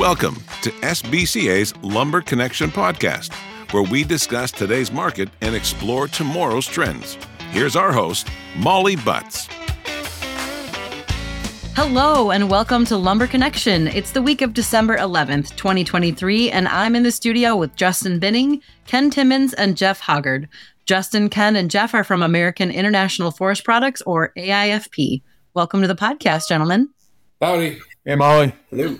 Welcome to SBCA's Lumber Connection podcast, where we discuss today's market and explore tomorrow's trends. Here's our host, Molly Butts. Hello and welcome to Lumber Connection. It's the week of December 11th, 2023, and I'm in the studio with Justin Binning, Ken Timmins, and Jeff Hoggard. Justin, Ken, and Jeff are from American International Forest Products, or AIFP. Welcome to the podcast, gentlemen. Howdy. Hey, Molly. Hello.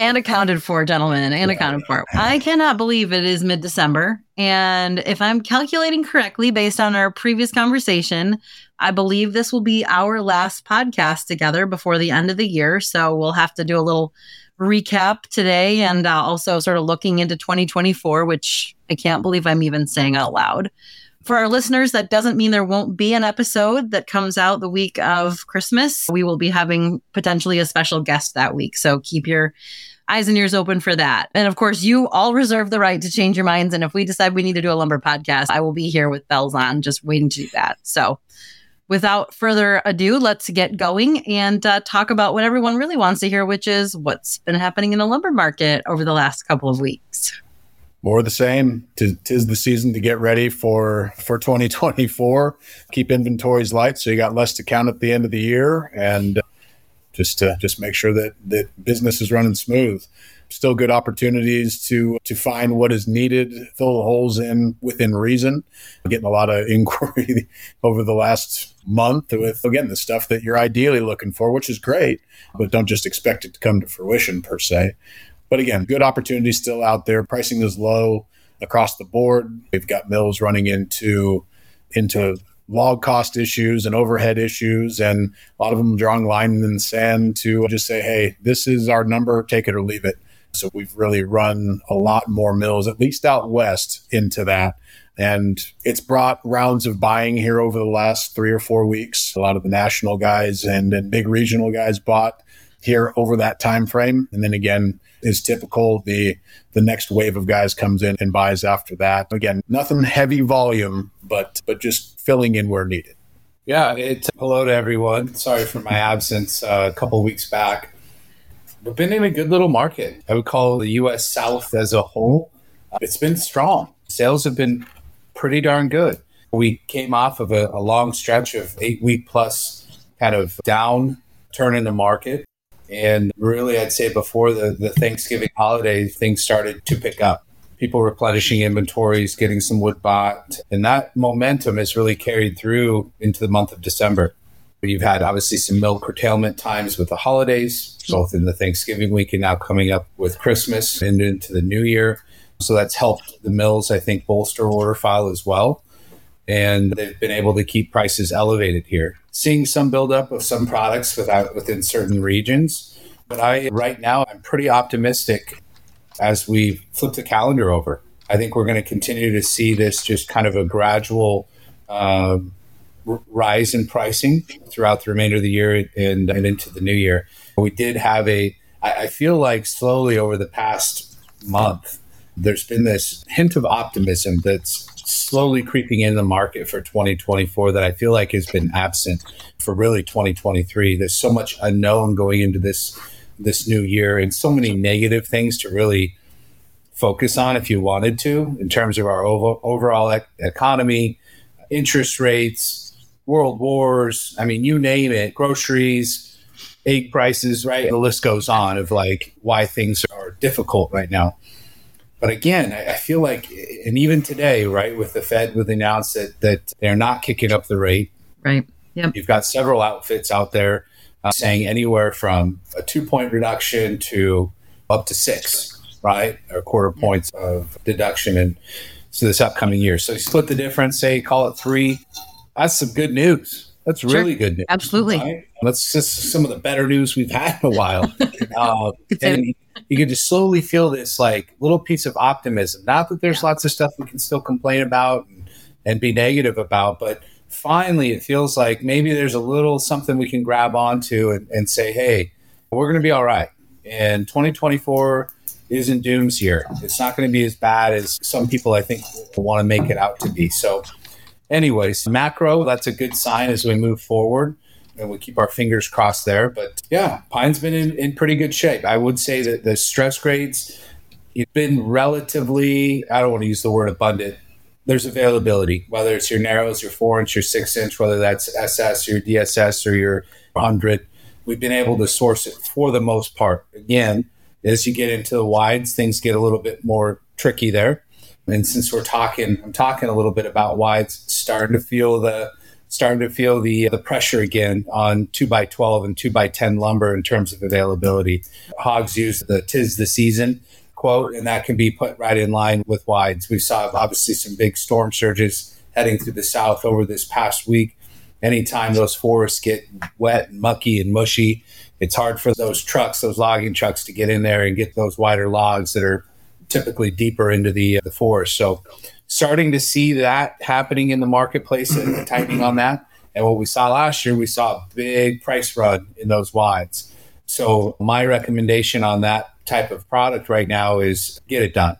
And accounted for, gentlemen, and accounted for. I cannot believe it is mid December. And if I'm calculating correctly, based on our previous conversation, I believe this will be our last podcast together before the end of the year. So we'll have to do a little recap today and uh, also sort of looking into 2024, which I can't believe I'm even saying out loud. For our listeners, that doesn't mean there won't be an episode that comes out the week of Christmas. We will be having potentially a special guest that week. So keep your eyes and ears open for that. And of course, you all reserve the right to change your minds. And if we decide we need to do a lumber podcast, I will be here with bells on, just waiting to do that. So without further ado, let's get going and uh, talk about what everyone really wants to hear, which is what's been happening in the lumber market over the last couple of weeks more of the same. Tis the season to get ready for for 2024. Keep inventories light, so you got less to count at the end of the year, and uh, just to just make sure that that business is running smooth. Still good opportunities to to find what is needed, fill the holes in within reason. Getting a lot of inquiry over the last month with again the stuff that you're ideally looking for, which is great, but don't just expect it to come to fruition per se. But again, good opportunities still out there. Pricing is low across the board. We've got mills running into into log cost issues and overhead issues, and a lot of them drawing line in the sand to just say, "Hey, this is our number. Take it or leave it." So we've really run a lot more mills, at least out west, into that. And it's brought rounds of buying here over the last three or four weeks. A lot of the national guys and, and big regional guys bought here over that time frame. And then again, is typical. The the next wave of guys comes in and buys after that. Again, nothing heavy volume, but but just filling in where needed. Yeah, it's hello to everyone. Sorry for my absence uh, a couple weeks back. We've been in a good little market. I would call the U.S. South as a whole. Uh, it's been strong. Sales have been pretty darn good. We came off of a, a long stretch of eight week plus kind of down turn in the market. And really, I'd say before the, the Thanksgiving holiday, things started to pick up. People replenishing inventories, getting some wood bought. And that momentum has really carried through into the month of December. You've had obviously some mill curtailment times with the holidays, both in the Thanksgiving week and now coming up with Christmas and into the new year. So that's helped the mills, I think, bolster order file as well. And they've been able to keep prices elevated here seeing some buildup of some products without within certain regions. But I right now I'm pretty optimistic as we flip the calendar over. I think we're going to continue to see this just kind of a gradual uh, r- rise in pricing throughout the remainder of the year and, and into the new year. We did have a, I, I feel like slowly over the past month, there's been this hint of optimism that's slowly creeping in the market for 2024 that I feel like has been absent for really 2023. There's so much unknown going into this this new year and so many negative things to really focus on if you wanted to in terms of our over, overall ec- economy, interest rates, world wars, I mean you name it, groceries, egg prices, right? The list goes on of like why things are difficult right now. But again, I, feel like, and even today, right, with the Fed, with announced that that they're not kicking up the rate. Right. Yeah. You've got several outfits out there uh, saying anywhere from a two point reduction to up to six, right, or quarter points of deduction, and so this upcoming year. So you split the difference, say call it three. That's some good news. That's really sure. good news. Absolutely. Right? That's just some of the better news we've had in a while. uh, and you can just slowly feel this like little piece of optimism. Not that there's lots of stuff we can still complain about and, and be negative about, but finally it feels like maybe there's a little something we can grab onto and, and say, hey, we're going to be all right. And 2024 isn't doom's year. It's not going to be as bad as some people I think want to make it out to be. So, anyways, macro, that's a good sign as we move forward. and we keep our fingers crossed there. But yeah, pine's been in, in pretty good shape. I would say that the stress grades, it's been relatively, I don't want to use the word abundant. There's availability, whether it's your narrows, your four inch, your six inch, whether that's SS, your DSS, or your 100. We've been able to source it for the most part. Again, as you get into the wides, things get a little bit more tricky there. And since we're talking, I'm talking a little bit about wides, starting to feel the starting to feel the the pressure again on two by twelve and two by ten lumber in terms of availability. Hogs use the "tis the season" quote, and that can be put right in line with wides. We saw obviously some big storm surges heading through the south over this past week. Anytime those forests get wet, and mucky, and mushy, it's hard for those trucks, those logging trucks, to get in there and get those wider logs that are typically deeper into the uh, the forest. So, starting to see that happening in the marketplace and tightening on that. And what we saw last year, we saw a big price run in those wides. So, my recommendation on that type of product right now is get it done.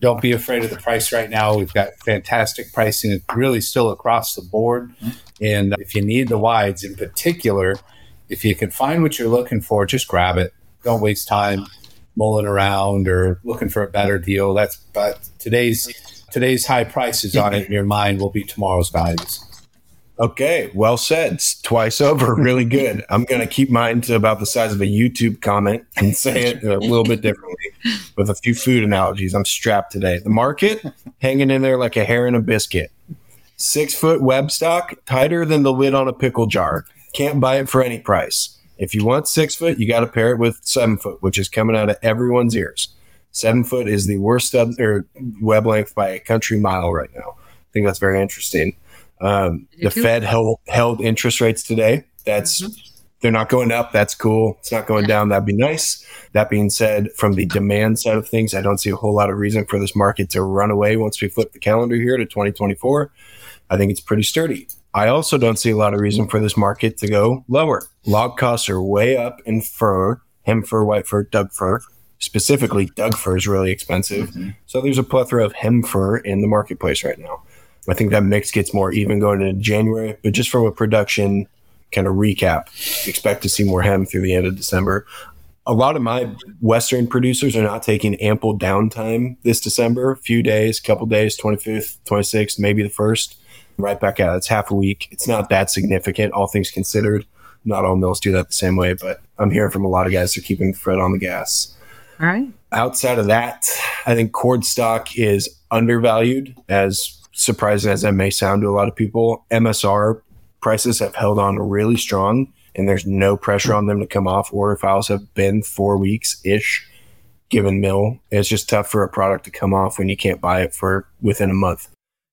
Don't be afraid of the price right now. We've got fantastic pricing, really still across the board. And if you need the wides in particular, if you can find what you're looking for, just grab it. Don't waste time mulling around or looking for a better deal. That's but today's today's high prices on it in your mind will be tomorrow's values. Okay, well said. Twice over. Really good. I'm going to keep mine to about the size of a YouTube comment and say it a little bit differently with a few food analogies. I'm strapped today. The market hanging in there like a hair in a biscuit. Six foot web stock, tighter than the lid on a pickle jar. Can't buy it for any price. If you want six foot, you got to pair it with seven foot, which is coming out of everyone's ears. Seven foot is the worst or web length by a country mile right now. I think that's very interesting. Um, the Fed held, held interest rates today. That's mm-hmm. they're not going up. That's cool. It's not going down. That'd be nice. That being said, from the demand side of things, I don't see a whole lot of reason for this market to run away once we flip the calendar here to 2024. I think it's pretty sturdy. I also don't see a lot of reason for this market to go lower. Log costs are way up in fir, hem fir, white fir, Doug fir. Specifically, Doug fir is really expensive. Mm-hmm. So there's a plethora of hem fir in the marketplace right now. I think that mix gets more even going into January, but just from a production kind of recap, expect to see more hem through the end of December. A lot of my Western producers are not taking ample downtime this December, few days, couple days, 25th, 26th, maybe the first right back out. It's half a week. It's not that significant, all things considered. Not all mills do that the same way, but I'm hearing from a lot of guys who are keeping the foot on the gas. All right. Outside of that, I think chord stock is undervalued, as surprising as that may sound to a lot of people. MSR prices have held on really strong, and there's no pressure on them to come off. Order files have been four weeks ish given mill. It's just tough for a product to come off when you can't buy it for within a month.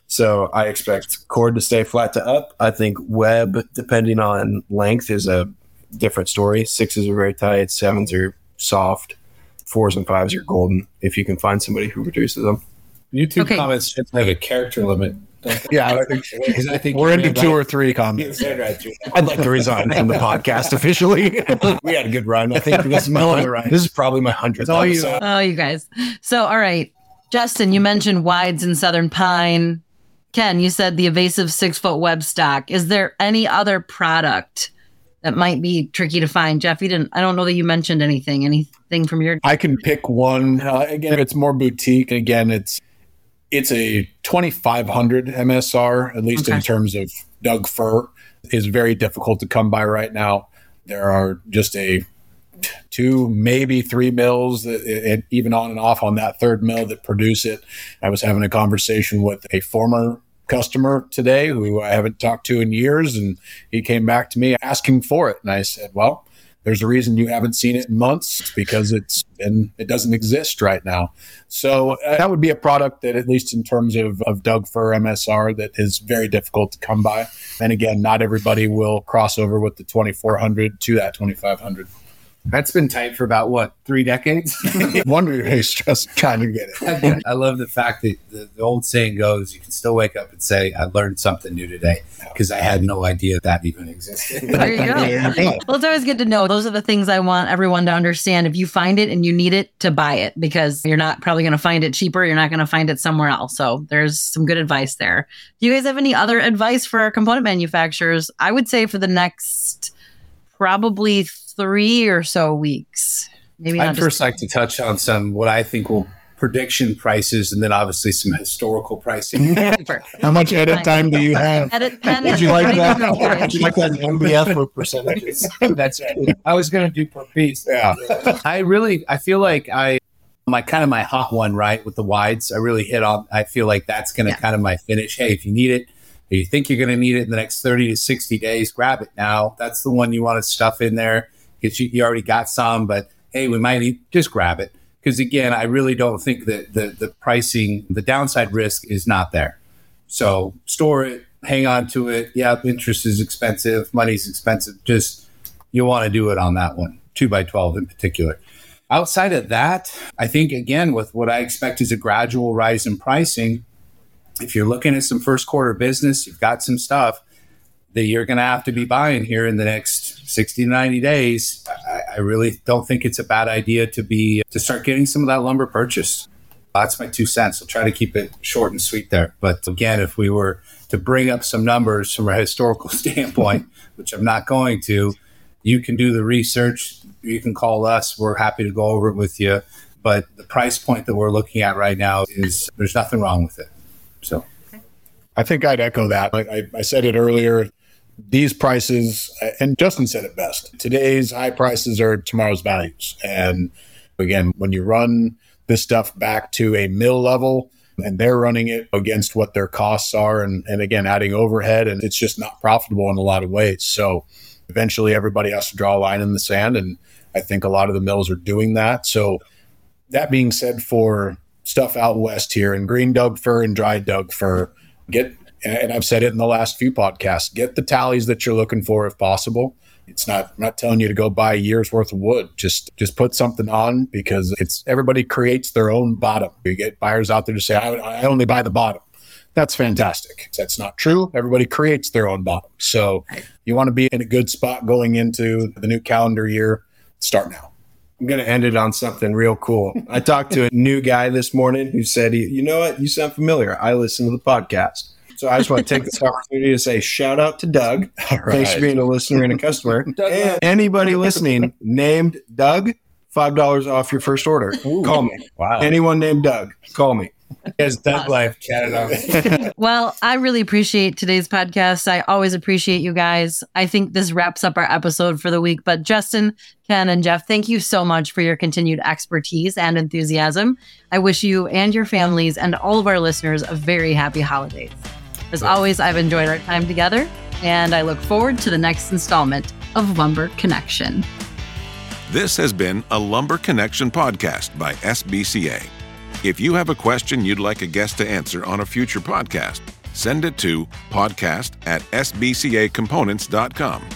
So I expect chord to stay flat to up. I think web, depending on length, is a different story. Sixes are very tight, sevens are soft, fours and fives are golden if you can find somebody who produces them. YouTube okay. comments have a character limit. Yeah, I think, I think we're into two or three comments. I'd like to resign from the podcast officially. we had a good run. I think this is my only run. this is probably my hundredth. Oh, you, oh, you guys. So, all right, Justin, you mentioned wides in Southern Pine. Ken, you said the evasive six foot web stock. Is there any other product that might be tricky to find? Jeff, you didn't, I don't know that you mentioned anything, anything from your. I can pick one. Uh, again, it's more boutique. Again, it's, it's a 2500 MSR, at least okay. in terms of Doug fir, is very difficult to come by right now. There are just a two, maybe three mills, that, even on and off on that third mill that produce it. I was having a conversation with a former customer today who I haven't talked to in years, and he came back to me asking for it. And I said, Well, there's a reason you haven't seen it in months because it's been it doesn't exist right now. So uh, that would be a product that at least in terms of, of doug fir msr that is very difficult to come by. And again not everybody will cross over with the 2400 to that 2500 that's been tight for about what three decades. Wonder he's just trying to get it. I love the fact that the, the, old saying goes, "You can still wake up and say I learned something new today," because I had no idea that even existed. there you go. well, it's always good to know. Those are the things I want everyone to understand. If you find it and you need it, to buy it because you're not probably going to find it cheaper. You're not going to find it somewhere else. So there's some good advice there. Do you guys have any other advice for our component manufacturers? I would say for the next probably three or so weeks. Maybe I'd first just like to touch on some what I think will prediction prices and then obviously some historical pricing. How much edit time do you have? Edit pen. Would you like that? Would you like that MBF with percentages? That's it. I was going to do per piece. Yeah. I really, I feel like I, my kind of my hot one, right, with the wides. I really hit on. I feel like that's going to Yeah. kind of my finish. Hey, if you need it, or you think you're going to need it in the next thirty to sixty days, grab it now. That's the one you want to stuff in there because you, you already got some. But hey, we might need, just grab it because again, I really don't think that the the pricing, the downside risk is not there. So store it, hang on to it. Yeah, interest is expensive, money's expensive. Just you want to do it on that one, two by twelve in particular. Outside of that, I think again with what I expect is a gradual rise in pricing. If you're looking at some first quarter business, you've got some stuff that you're going to have to be buying here in the next 60 to 90 days. I, I really don't think it's a bad idea to be to start getting some of that lumber purchased. That's my two cents. I'll try to keep it short and sweet there. But again, if we were to bring up some numbers from a historical standpoint, which I'm not going to, you can do the research. You can call us. We're happy to go over it with you. But the price point that we're looking at right now is there's nothing wrong with it. So I think I'd echo that. I, I, I said it earlier. These prices, uh, and Justin said it best. Today's high prices are tomorrow's values. And again, when you run this stuff back to a mill level and they're running it against what their costs are, and, and again, adding overhead, and it's just not profitable in a lot of ways. So eventually everybody has to draw a line in the sand. And I think a lot of the mills are doing that. So that being said, for stuff out west here and green Doug fir and dry Doug fir, get and I've said it in the last few podcasts, get the tallies that you're looking for if possible. It's not I'm not telling you to go buy a year's worth of wood. Just just put something on because it's everybody creates their own bottom. You get buyers out there to say, I, I only buy the bottom. That's fantastic. That's not true. Everybody creates their own bottom. So you want to be in a good spot going into the new calendar year. Start now. I'm going to end it on something real cool. I talked to a new guy this morning who said, You know what? You sound familiar. I listen to the podcast. So I just want to take this opportunity to say shout out to Doug. All Thanks for being a listener and a customer. and anybody listening named Doug, $5 off your first order. Call me. Wow. Anyone named Doug, call me. Yes, Doug Life chatted on. Well, I really appreciate today's podcast. I always appreciate you guys. I think this wraps up our episode for the week. But Justin, Ken, and Jeff, thank you so much for your continued expertise and enthusiasm. I wish you and your families and all of our listeners a very happy holidays. As always, I've enjoyed our time together, and I look forward to the next installment of Lumber Connection. This has been a Lumber Connection podcast by SBCA. If you have a question you'd like a guest to answer on a future podcast, send it to podcast at sbcacomponents.com.